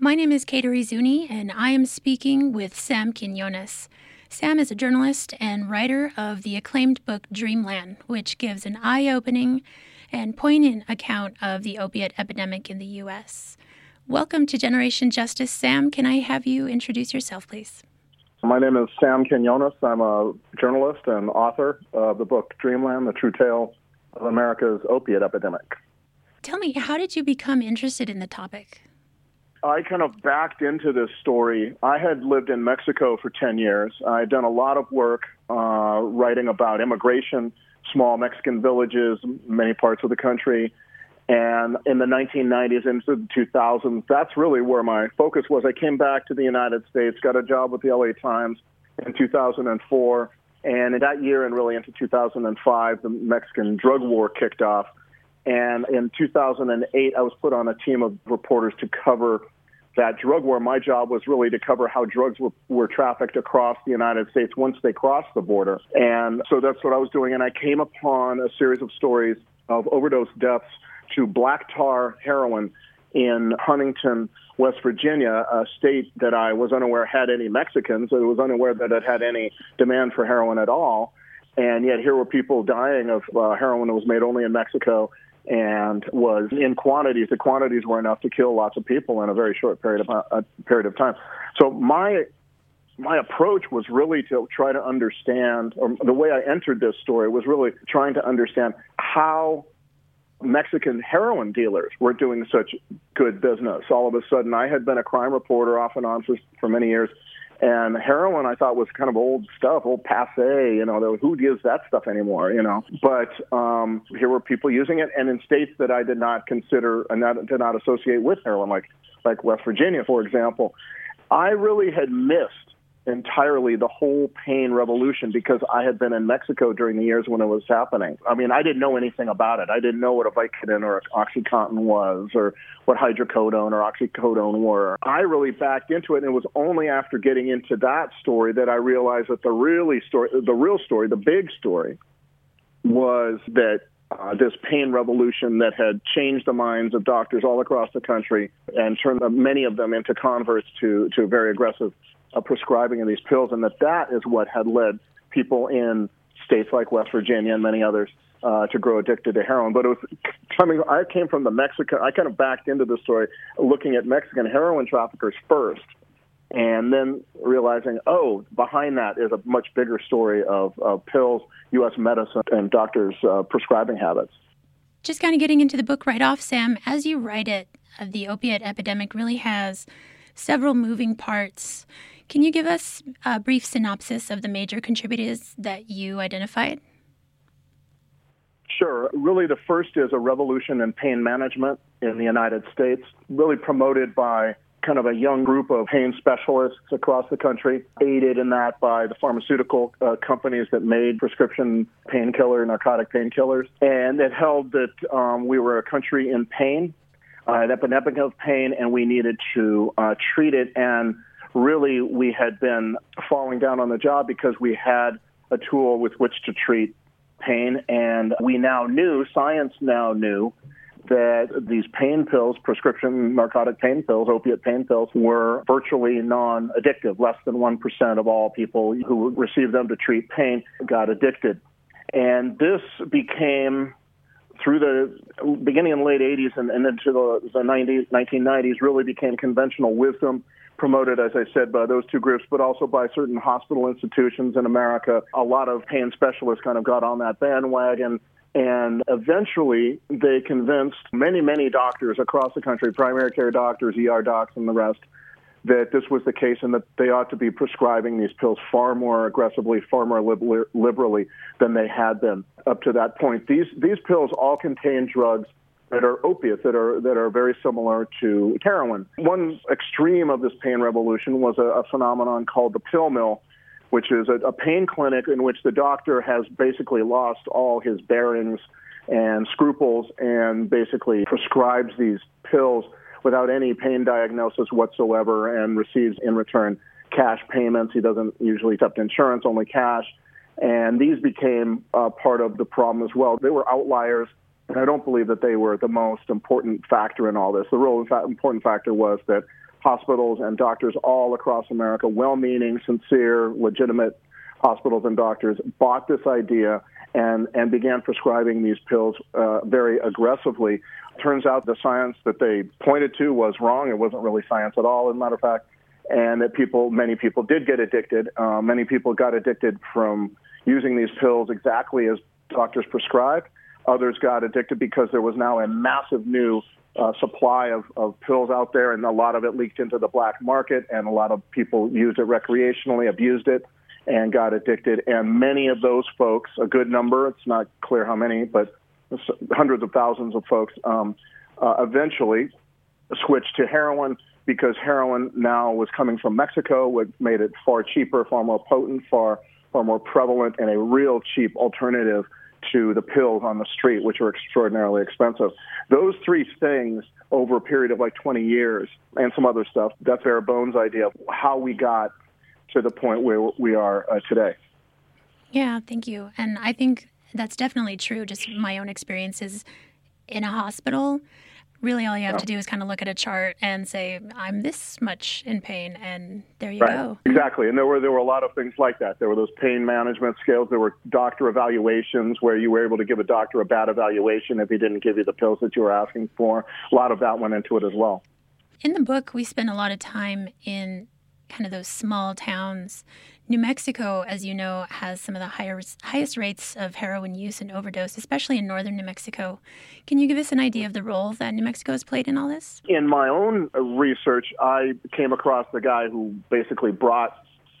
My name is Kateri Zuni, and I am speaking with Sam Quinones. Sam is a journalist and writer of the acclaimed book Dreamland, which gives an eye opening and poignant account of the opiate epidemic in the U.S. Welcome to Generation Justice. Sam, can I have you introduce yourself, please? My name is Sam Quinones. I'm a journalist and author of the book Dreamland, The True Tale of America's Opiate Epidemic. Tell me, how did you become interested in the topic? I kind of backed into this story. I had lived in Mexico for 10 years. I had done a lot of work uh, writing about immigration, small Mexican villages, many parts of the country. And in the 1990s into the 2000s, that's really where my focus was. I came back to the United States, got a job with the LA Times in 2004. And in that year and really into 2005, the Mexican drug war kicked off. And in 2008, I was put on a team of reporters to cover that drug war. My job was really to cover how drugs were, were trafficked across the United States once they crossed the border. And so that's what I was doing. And I came upon a series of stories of overdose deaths to black tar heroin in Huntington, West Virginia, a state that I was unaware had any Mexicans. I was unaware that it had any demand for heroin at all. And yet here were people dying of uh, heroin that was made only in Mexico and was in quantities. The quantities were enough to kill lots of people in a very short period of uh, period of time. So my my approach was really to try to understand, or the way I entered this story was really trying to understand how Mexican heroin dealers were doing such good business. All of a sudden, I had been a crime reporter off and on for, for many years, and heroin, I thought was kind of old stuff, old passe. You know, who gives that stuff anymore? You know, but um, here were people using it, and in states that I did not consider and that did not associate with heroin, like like West Virginia, for example. I really had missed entirely the whole pain revolution because I had been in Mexico during the years when it was happening. I mean, I didn't know anything about it. I didn't know what a Vicodin or OxyContin was or what hydrocodone or oxycodone were. I really backed into it, and it was only after getting into that story that I realized that the really story, the real story, the big story, was that uh, this pain revolution that had changed the minds of doctors all across the country and turned many of them into converts to, to very aggressive uh, prescribing of these pills, and that that is what had led people in states like West Virginia and many others uh, to grow addicted to heroin. But it was coming. I came from the Mexican. I kind of backed into the story looking at Mexican heroin traffickers first, and then realizing, oh, behind that is a much bigger story of, of pills, U.S. medicine, and doctors' uh, prescribing habits. Just kind of getting into the book right off, Sam. As you write it, the opiate epidemic really has several moving parts. Can you give us a brief synopsis of the major contributors that you identified? Sure. Really, the first is a revolution in pain management in the United States, really promoted by kind of a young group of pain specialists across the country, aided in that by the pharmaceutical uh, companies that made prescription painkiller, narcotic painkillers. And it held that um, we were a country in pain, uh, an epidemic of pain, and we needed to uh, treat it. And really we had been falling down on the job because we had a tool with which to treat pain. And we now knew, science now knew, that these pain pills, prescription narcotic pain pills, opiate pain pills, were virtually non addictive. Less than 1% of all people who received them to treat pain got addicted. And this became through the beginning in the late 80s and, and into the, the 90s, 1990s, really became conventional wisdom promoted, as I said, by those two groups, but also by certain hospital institutions in America. A lot of pain specialists kind of got on that bandwagon. And eventually, they convinced many, many doctors across the country, primary care doctors, ER docs, and the rest, that this was the case and that they ought to be prescribing these pills far more aggressively, far more liberally than they had been up to that point. These these pills all contain drugs that are opiates that are that are very similar to heroin. One extreme of this pain revolution was a, a phenomenon called the pill mill, which is a, a pain clinic in which the doctor has basically lost all his bearings and scruples and basically prescribes these pills without any pain diagnosis whatsoever and receives in return cash payments. He doesn't usually accept insurance, only cash. And these became uh, part of the problem as well. They were outliers and I don't believe that they were the most important factor in all this. The real important factor was that hospitals and doctors all across America, well meaning, sincere, legitimate hospitals and doctors, bought this idea and, and began prescribing these pills uh, very aggressively. Turns out the science that they pointed to was wrong. It wasn't really science at all, as a matter of fact, and that people, many people did get addicted. Uh, many people got addicted from using these pills exactly as doctors prescribed. Others got addicted because there was now a massive new uh, supply of, of pills out there, and a lot of it leaked into the black market, and a lot of people used it recreationally, abused it, and got addicted. And many of those folks, a good number, it's not clear how many, but hundreds of thousands of folks, um, uh, eventually switched to heroin because heroin now was coming from Mexico, which made it far cheaper, far more potent, far far more prevalent, and a real cheap alternative to the pills on the street, which are extraordinarily expensive. Those three things over a period of like 20 years and some other stuff, that's bare bones idea of how we got to the point where we are uh, today. Yeah, thank you. And I think that's definitely true. Just my own experiences in a hospital really all you have to do is kind of look at a chart and say i'm this much in pain and there you right. go. Exactly. And there were there were a lot of things like that. There were those pain management scales there were doctor evaluations where you were able to give a doctor a bad evaluation if he didn't give you the pills that you were asking for. A lot of that went into it as well. In the book we spend a lot of time in kind of those small towns New Mexico, as you know, has some of the highest, highest rates of heroin use and overdose, especially in northern New Mexico. Can you give us an idea of the role that New Mexico has played in all this? In my own research, I came across the guy who basically brought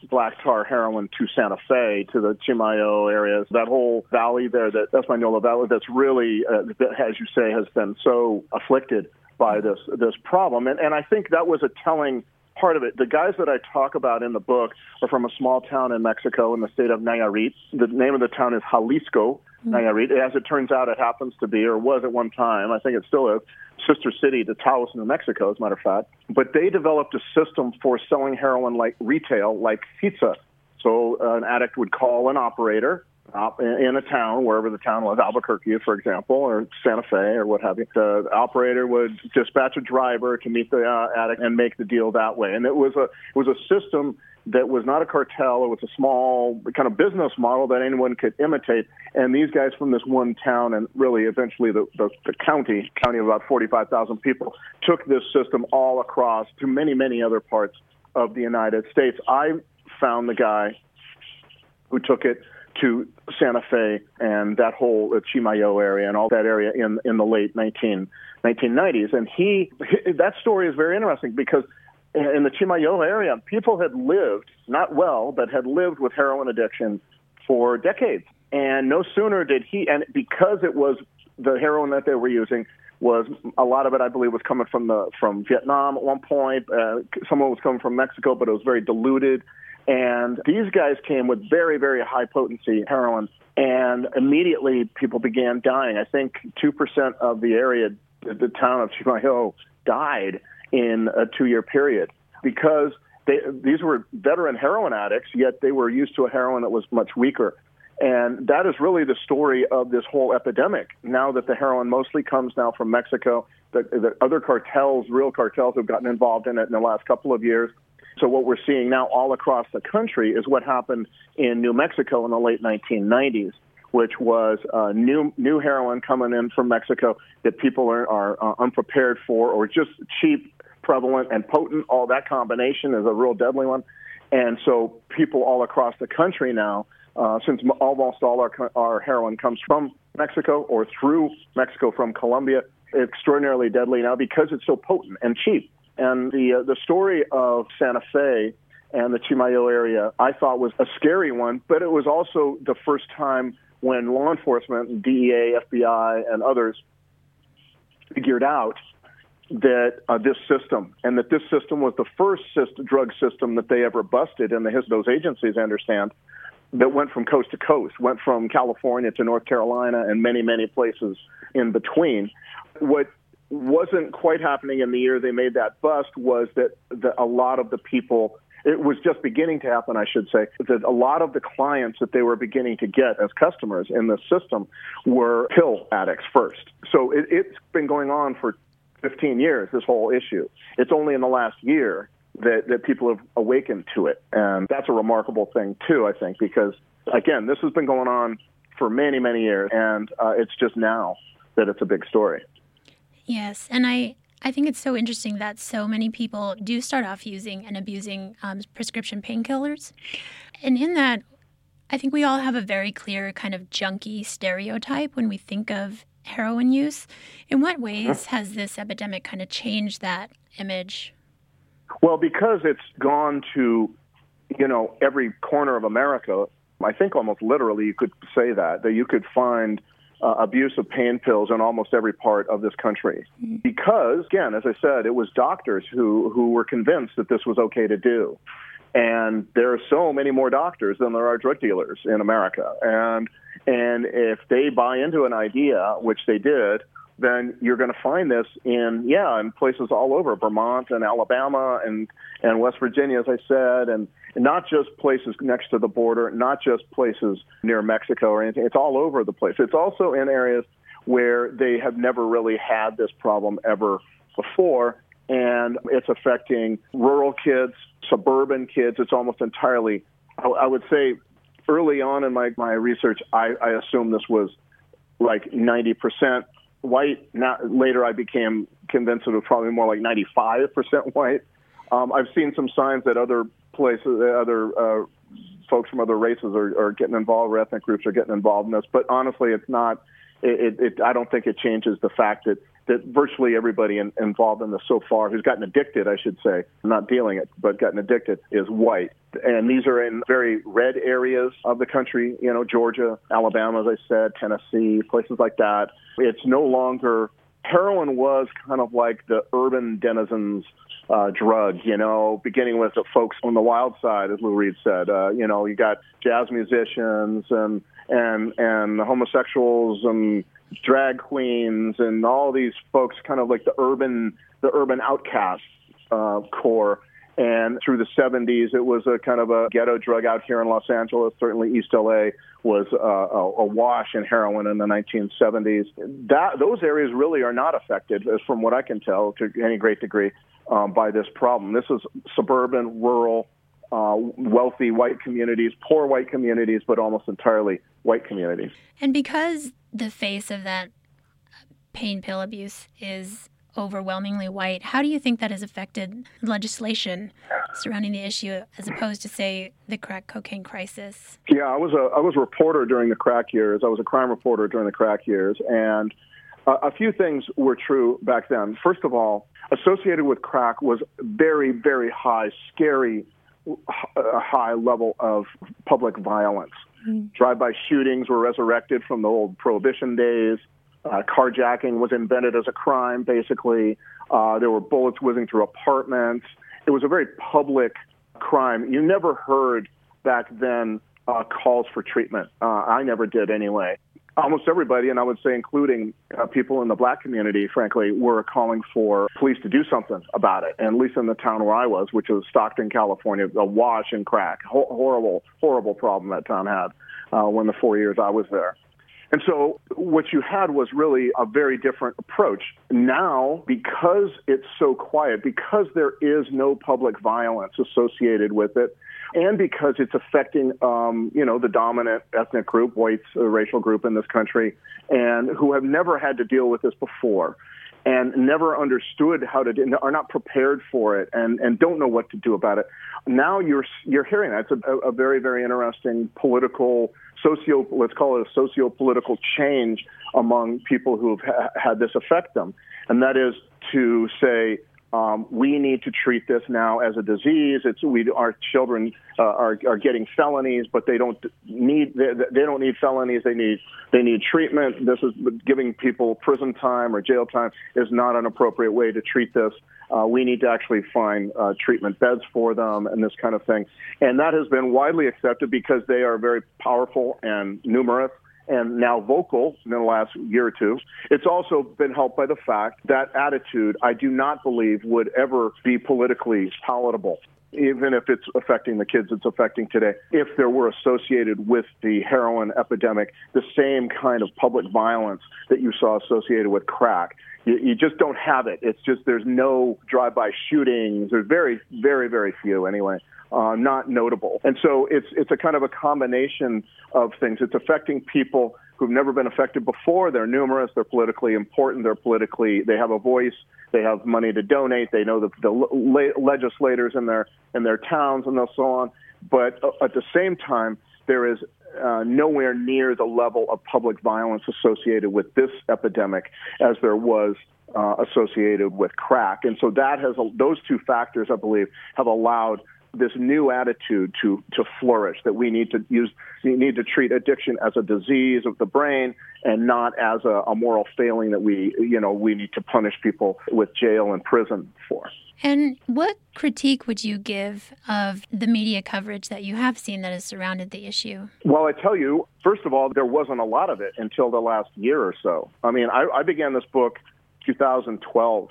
black tar heroin to Santa Fe, to the Chimayo areas, that whole valley there, that Española Valley, that's really, uh, as you say, has been so afflicted by this this problem. And, and I think that was a telling part of it. The guys that I talk about in the book are from a small town in Mexico in the state of Nayarit. The name of the town is Xalisco, mm-hmm. Nayarit. As it turns out, it happens to be, or was at one time, I think it still is, sister city to Taos, New Mexico, as a matter of fact. But they developed a system for selling heroin like retail, like pizza. So uh, an addict would call an operator in a town, wherever the town was, Albuquerque, for example, or Santa Fe, or what have you. The operator would dispatch a driver to meet the uh, addict and make the deal that way. And it was a it was a system that was not a cartel. It was a small kind of business model that anyone could imitate. And these guys from this one town, and really eventually the, the, the county, county of about 45,000 people, took this system all across to many, many other parts of the United States. I found the guy who took it to Santa Fe and that whole uh, Chimayo area and all that area in in the late 19, 1990s. And he, that story is very interesting because in the Chimayo area, people had lived not well, but had lived with heroin addiction for decades. And no sooner did he, and because it was the heroin that they were using was a lot of it, I believe, was coming from the from Vietnam at one point. Uh, some of it was coming from Mexico, but it was very diluted. And these guys came with very, very high potency heroin, and immediately people began dying. I think 2% of the area, the town of Chimayo, died in a two year period because they, these were veteran heroin addicts, yet they were used to a heroin that was much weaker. And that is really the story of this whole epidemic. Now that the heroin mostly comes now from Mexico, the, the other cartels, real cartels, have gotten involved in it in the last couple of years. So what we're seeing now all across the country is what happened in New Mexico in the late 1990s, which was uh, new new heroin coming in from Mexico that people are, are uh, unprepared for, or just cheap, prevalent, and potent. All that combination is a real deadly one. And so people all across the country now, uh, since almost all our, our heroin comes from Mexico or through Mexico from Colombia, extraordinarily deadly now because it's so potent and cheap. And the uh, the story of Santa Fe and the Chimayo area, I thought was a scary one, but it was also the first time when law enforcement, DEA, FBI, and others figured out that uh, this system and that this system was the first system, drug system that they ever busted in the his, those agencies, I understand, that went from coast to coast, went from California to North Carolina and many, many places in between. What wasn't quite happening in the year they made that bust was that the, a lot of the people it was just beginning to happen, I should say, that a lot of the clients that they were beginning to get as customers in the system were pill addicts first. So it, it's been going on for 15 years, this whole issue. It's only in the last year that, that people have awakened to it. And that's a remarkable thing, too, I think, because, again, this has been going on for many, many years, and uh, it's just now that it's a big story. Yes, and I, I think it's so interesting that so many people do start off using and abusing um, prescription painkillers. And in that, I think we all have a very clear kind of junky stereotype when we think of heroin use. In what ways has this epidemic kind of changed that image? Well, because it's gone to, you know, every corner of America, I think almost literally you could say that, that you could find uh, abuse of pain pills in almost every part of this country. Mm-hmm. Because, again, as I said, it was doctors who, who were convinced that this was okay to do. And there are so many more doctors than there are drug dealers in America. And, and if they buy into an idea, which they did, then you're going to find this in yeah in places all over Vermont and Alabama and and West Virginia as I said and not just places next to the border not just places near Mexico or anything it's all over the place it's also in areas where they have never really had this problem ever before and it's affecting rural kids suburban kids it's almost entirely I, would say early on in my my research I, I assumed this was like 90% white. Now, later, I became convinced it was probably more like 95% white. Um, I've seen some signs that other places, other uh, folks from other races are, are getting involved, or ethnic groups are getting involved in this. But honestly, it's not. It, it, I don't think it changes the fact that that virtually everybody in, involved in this so far who's gotten addicted, I should say, not dealing it, but gotten addicted, is white. And these are in very red areas of the country, you know, Georgia, Alabama, as I said, Tennessee, places like that. It's no longer, heroin was kind of like the urban denizens uh, drug, you know, beginning with the folks on the wild side, as Lou Reed said. Uh, you know, you got jazz musicians and and and homosexuals and drag queens and all these folks, kind of like the urban the urban outcast uh, core. And through the 70s, it was a kind of a ghetto drug out here in Los Angeles. Certainly, East LA was uh, a, wash in heroin in the 1970s. That those areas really are not affected, as from what I can tell, to any great degree, um, by this problem. This is suburban, rural, uh, wealthy white communities, poor white communities, but almost entirely white communities. And because the face of that pain pill abuse is overwhelmingly white, how do you think that has affected legislation surrounding the issue as opposed to, say, the crack cocaine crisis? Yeah, I was a I was a reporter during the crack years. I was a crime reporter during the crack years, and a few things were true back then. First of all, associated with crack was very, very high, scary a high level of public violence. Mm-hmm. Drive-by shootings were resurrected from the old prohibition days. Uh, carjacking was invented as a crime, basically. Uh, there were bullets whizzing through apartments. It was a very public crime. You never heard back then uh, calls for treatment. Uh, I never did anyway almost everybody, and I would say including uh, people in the black community, frankly, were calling for police to do something about it. And at least in the town where I was, which was Stockton, California, a wash and crack, Ho- horrible, horrible problem that town had uh, when the four years I was there. And so what you had was really a very different approach. Now, because it's so quiet, because there is no public violence associated with it, and because it's affecting, um, you know, the dominant ethnic group, whites, uh, racial group in this country, and who have never had to deal with this before and never understood how to do, are not prepared for it and, and don't know what to do about it. Now you're you're hearing that. It's a, a very very interesting political socio let's call it a socio political change among people who have ha- had this affect them, and that is to say um, we need to treat this now as a disease. It's we our children uh, are are getting felonies, but they don't need they, they don't need felonies. They need they need treatment. This is giving people prison time or jail time is not an appropriate way to treat this. Uh, we need to actually find uh, treatment beds for them and this kind of thing. And that has been widely accepted because they are very powerful and numerous and now vocal in the last year or two. It's also been helped by the fact that attitude, I do not believe, would ever be politically palatable. Even if it's affecting the kids it's affecting today, if there were associated with the heroin epidemic the same kind of public violence that you saw associated with crack, You, you just don't have it. It's just there's no drive-by shootings. There's very, very, very few anyway. Uh, not notable, and so it's it's a kind of a combination of things. It's affecting people who've never been affected before. They're numerous. They're politically important. They're politically. They have a voice. They have money to donate. They know the, the le- legislators in their in their towns and so on. But uh, at the same time, there is uh, nowhere near the level of public violence associated with this epidemic as there was uh, associated with crack. And so that has those two factors, I believe, have allowed this new attitude to to flourish that we need to use we need to treat addiction as a disease of the brain and not as a, a moral failing that we you know we need to punish people with jail and prison for. And what critique would you give of the media coverage that you have seen that has surrounded the issue? Well, I tell you, first of all, there wasn't a lot of it until the last year or so. I mean, I, I began this book 2012,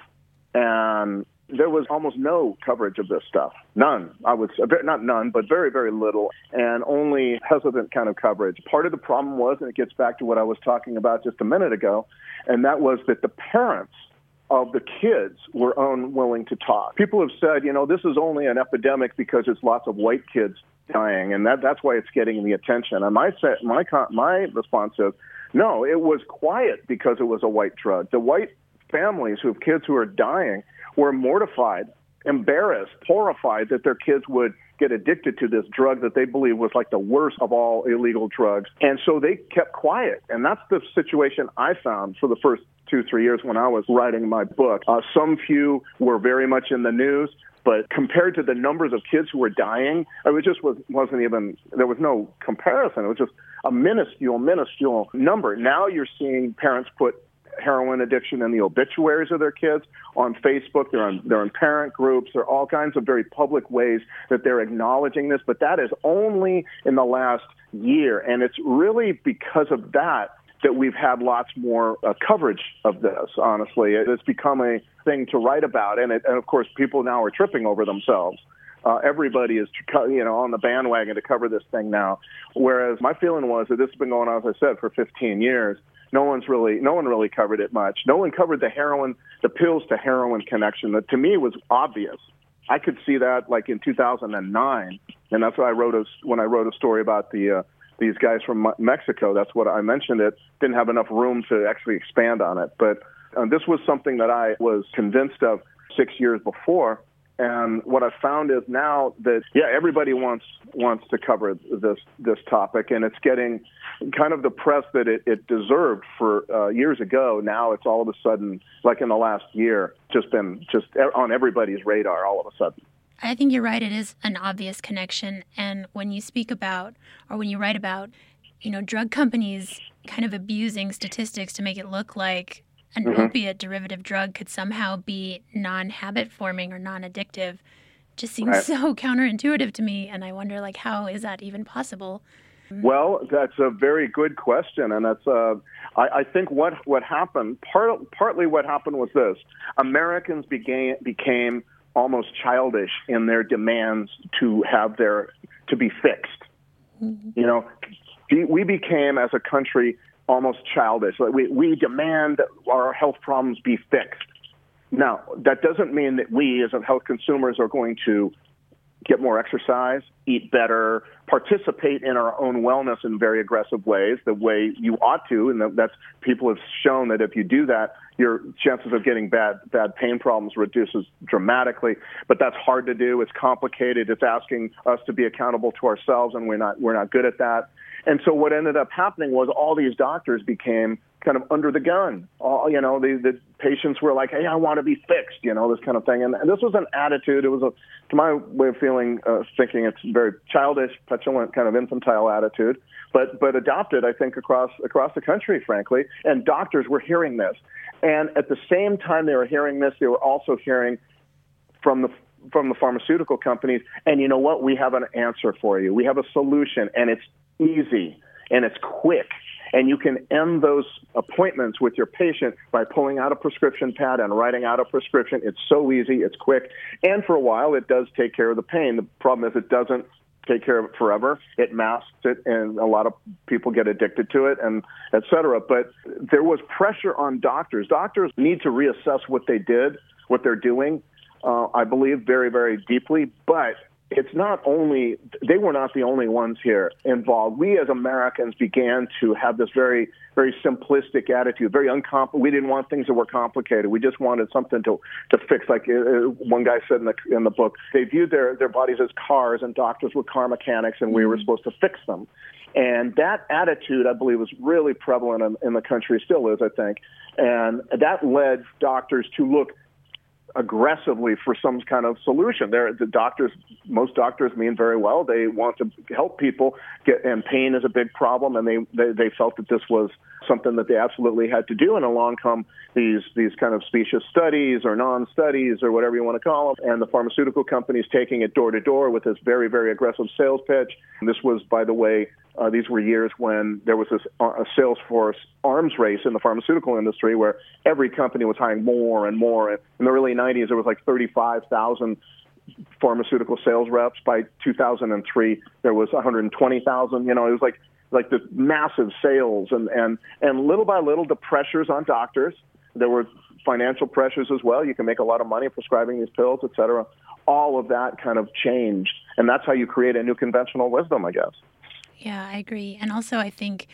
and there was almost no coverage of this stuff. None. I would say, not none, but very, very little, and only hesitant kind of coverage. Part of the problem was, and it gets back to what I was talking about just a minute ago, and that was that the parents of the kids were unwilling to talk. People have said, you know, this is only an epidemic because it's lots of white kids dying, and that that's why it's getting the attention. And my my my response is, no, it was quiet because it was a white drug. The white families who have kids who are dying were mortified, embarrassed, horrified that their kids would get addicted to this drug that they believe was like the worst of all illegal drugs. And so they kept quiet. And that's the situation I found for the first two, three years when I was writing my book. Uh, some few were very much in the news. But compared to the numbers of kids who were dying, it just was, wasn't even, there was no comparison. It was just a minuscule, minuscule number. Now you're seeing parents put heroin addiction in the obituaries of their kids on Facebook. They're on they're in parent groups. There are all kinds of very public ways that they're acknowledging this. But that is only in the last year, and it's really because of that that we've had lots more uh, coverage of this. Honestly, it's become a thing to write about, and, it, and of course, people now are tripping over themselves. Uh, everybody is, you know, on the bandwagon to cover this thing now. Whereas my feeling was that this has been going on, as I said, for 15 years, no one's really no one really covered it much. No one covered the heroin, the pills to heroin connection that to me was obvious. I could see that like in 2009, and that's why I wrote a, when I wrote a story about the uh, these guys from Mexico. That's what I mentioned. It didn't have enough room to actually expand on it, but uh, this was something that I was convinced of six years before. And what I've found is now that yeah, everybody wants wants to cover this this topic, and it's getting kind of the press that it, it deserved for uh, years ago. Now it's all of a sudden, like in the last year, just been just on everybody's radar all of a sudden. I think you're right. It is an obvious connection, and when you speak about or when you write about, you know, drug companies kind of abusing statistics to make it look like an mm-hmm. opiate derivative drug could somehow be non habit forming or non addictive just seems right. so counterintuitive to me and i wonder like how is that even possible well that's a very good question and that's uh, I, I think what what happened part, partly what happened was this americans began became almost childish in their demands to have their to be fixed mm-hmm. you know we became as a country almost childish. We, we demand our health problems be fixed. Now, that doesn't mean that we, as health consumers, are going to get more exercise, eat better, participate in our own wellness in very aggressive ways, the way you ought to. And that's people have shown that if you do that, your chances of getting bad bad pain problems reduces dramatically. But that's hard to do. It's complicated. It's asking us to be accountable to ourselves, and we're not we're not good at that. And so what ended up happening was all these doctors became kind of under the gun. All you know, the the patients were like, "Hey, I want to be fixed," you know, this kind of thing. And, and this was an attitude. It was a, to my way of feeling, uh, thinking it's very childish, petulant, kind of infantile attitude. But but adopted, I think, across across the country, frankly. And doctors were hearing this, and at the same time they were hearing this, they were also hearing from the from the pharmaceutical companies. And you know what? We have an answer for you. We have a solution, and it's easy and it's quick. And you can end those appointments with your patient by pulling out a prescription pad and writing out a prescription. It's so easy, it's quick, and for a while it does take care of the pain. The problem is it doesn't take care of it forever. It masks it, and a lot of people get addicted to it, and et cetera. But there was pressure on doctors. Doctors need to reassess what they did, what they're doing. Uh, I believe very, very deeply. But it's not only they were not the only ones here involved. We as Americans began to have this very very simplistic attitude, very uncomp. We didn't want things that were complicated. We just wanted something to to fix. Like uh, uh, one guy said in the in the book, they viewed their their bodies as cars, and doctors were car mechanics, and we were mm-hmm. supposed to fix them. And that attitude, I believe, was really prevalent in, in the country, still is, I think. And that led doctors to look aggressively for some kind of solution. There, the doctors, most doctors mean very well. They want to help people get, and pain is a big problem, and they, they they felt that this was something that they absolutely had to do. And along come these these kind of specious studies or non-studies or whatever you want to call them, and the pharmaceutical companies taking it door to door with this very very aggressive sales pitch. And this was, by the way, uh, these were years when there was this uh, a Salesforce arms race in the pharmaceutical industry where every company was hiring more and more. In the early 90s, there was like 35,000 pharmaceutical sales reps. By 2003, there was 120,000. You know, it was like like the massive sales and and and little by little the pressures on doctors. There were financial pressures as well. You can make a lot of money prescribing these pills, et cetera. All of that kind of changed, and that's how you create a new conventional wisdom, I guess. Yeah, I agree. And also, I think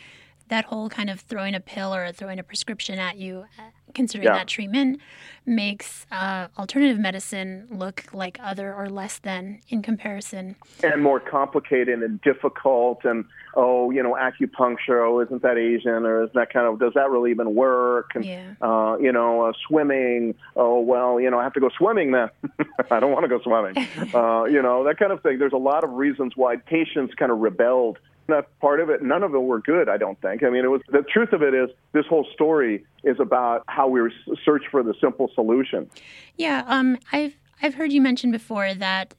that whole kind of throwing a pill or throwing a prescription at you, uh, considering yeah. that treatment, makes uh, alternative medicine look like other or less than in comparison. And more complicated and difficult. And, oh, you know, acupuncture, oh, isn't that Asian? Or is that kind of, does that really even work? And, yeah. uh, you know, uh, swimming, oh, well, you know, I have to go swimming then. I don't want to go swimming. uh, you know, that kind of thing. There's a lot of reasons why patients kind of rebelled that part of it. None of them were good, I don't think. I mean, it was the truth of it is this whole story is about how we search for the simple solution. Yeah, um, I've I've heard you mention before that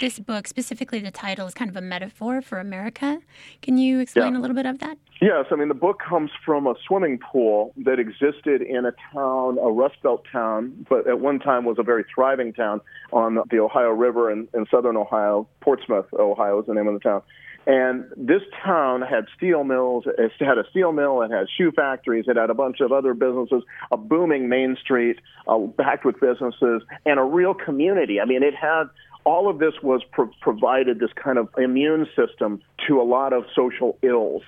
this book, specifically the title, is kind of a metaphor for America. Can you explain yeah. a little bit of that? Yes, I mean the book comes from a swimming pool that existed in a town, a Rust Belt town, but at one time was a very thriving town on the Ohio River in, in southern Ohio. Portsmouth, Ohio, is the name of the town. And this town had steel mills. It had a steel mill. It had shoe factories. It had a bunch of other businesses, a booming main street, uh, packed with businesses, and a real community. I mean, it had all of this was pro- provided this kind of immune system to a lot of social ills.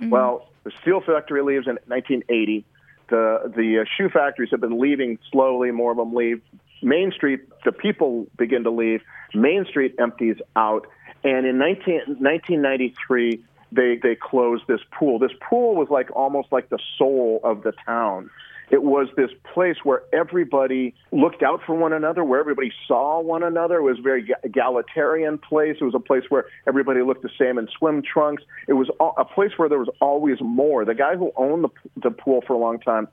Mm-hmm. Well, the steel factory leaves in 1980. The the uh, shoe factories have been leaving slowly. More of them leave. Main Street, the people begin to leave. Main Street empties out and in 19, 1993, they, they closed this pool. This pool was like almost like the soul of the town. It was this place where everybody looked out for one another, where everybody saw one another. It was a very egalitarian place. It was a place where everybody looked the same in swim trunks. It was a place where there was always more. The guy who owned the, the pool for a long time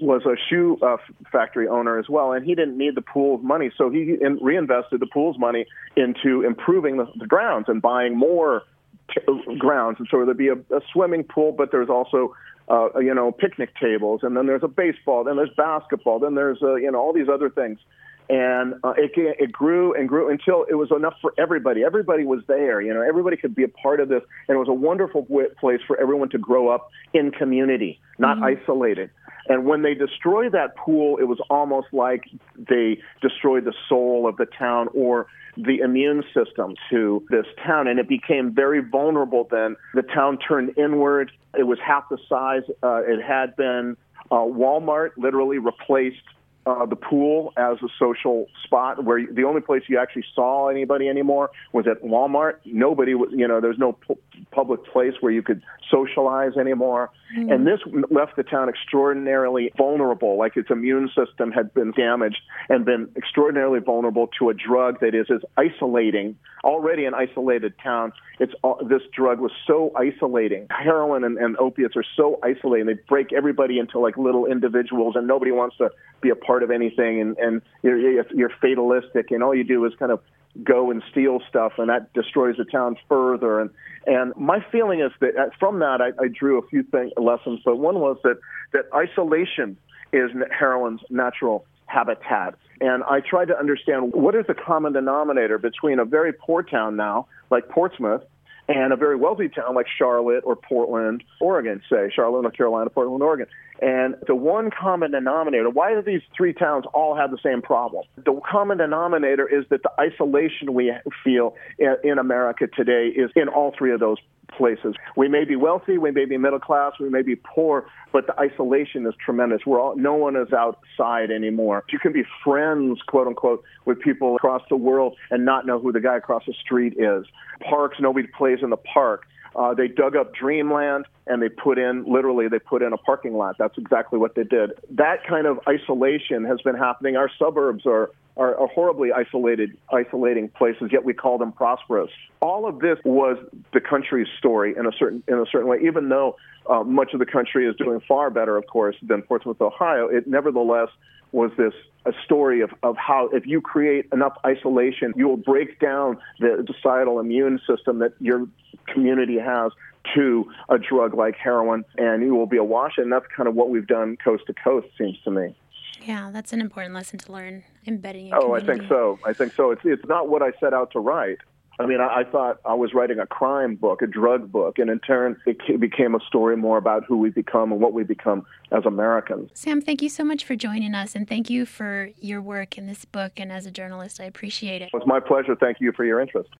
was a shoe uh, factory owner as well, and he didn't need the pool's money, so he in, reinvested the pool's money into improving the, the grounds and buying more t- grounds. And so there'd be a, a swimming pool, but there's also uh, you know picnic tables, and then there's a baseball, then there's basketball, then there's uh, you know all these other things. And uh, it it grew and grew until it was enough for everybody. Everybody was there, you know. Everybody could be a part of this, and it was a wonderful place for everyone to grow up in community, not mm-hmm. isolated. And when they destroyed that pool, it was almost like they destroyed the soul of the town or the immune system to this town. And it became very vulnerable then. The town turned inward. It was half the size uh, it had been. Uh, Walmart literally replaced uh, the pool as a social spot where the only place you actually saw anybody anymore was at Walmart. Nobody was, you know, there's no pu- public place where you could socialize anymore. Mm-hmm. And this left the town extraordinarily vulnerable, like its immune system had been damaged and been extraordinarily vulnerable to a drug that is as isolating, already an isolated town. It's this drug was so isolating. Heroin and, and opiates are so isolating. They break everybody into like little individuals, and nobody wants to be a part of anything. And and you're, you're fatalistic, and all you do is kind of go and steal stuff, and that destroys the town further. And and my feeling is that uh, from that, I, I drew a few thing, lessons. But one was that that isolation is heroin's natural habitat. And I tried to understand what is the common denominator between a very poor town now, like Portsmouth, and a very wealthy town like Charlotte or Portland, Oregon, say, Charlotte, North Carolina, Portland, Oregon. And the one common denominator, why do these three towns all have the same problem? The common denominator is that the isolation we feel in America today is in all three of those places. We may be wealthy, we may be middle class, we may be poor, but the isolation is tremendous. We're all, no one is outside anymore. You can be friends, quote unquote, with people across the world and not know who the guy across the street is. Parks, nobody plays in the park. Uh, they dug up Dreamland and they put in, literally, they put in a parking lot. That's exactly what they did. That kind of isolation has been happening. Our suburbs are are, are horribly isolated, isolating places, yet we call them prosperous. All of this was the country's story in a certain in a certain way, even though uh, much of the country is doing far better, of course, than Portsmouth, Ohio. It nevertheless was this a story of, of how if you create enough isolation, you will break down the societal immune system that your community has to a drug like heroin, and you will be awash. And that's kind of what we've done coast to coast, seems to me. Yeah, that's an important lesson to learn. Embedding. oh, community. I think so. I think so. It's it's not what I set out to write. I mean, I, I thought I was writing a crime book, a drug book, and in turn, it became a story more about who we become and what we become as Americans. Sam, thank you so much for joining us, and thank you for your work in this book and as a journalist. I appreciate it. It was my pleasure. Thank you for your interest.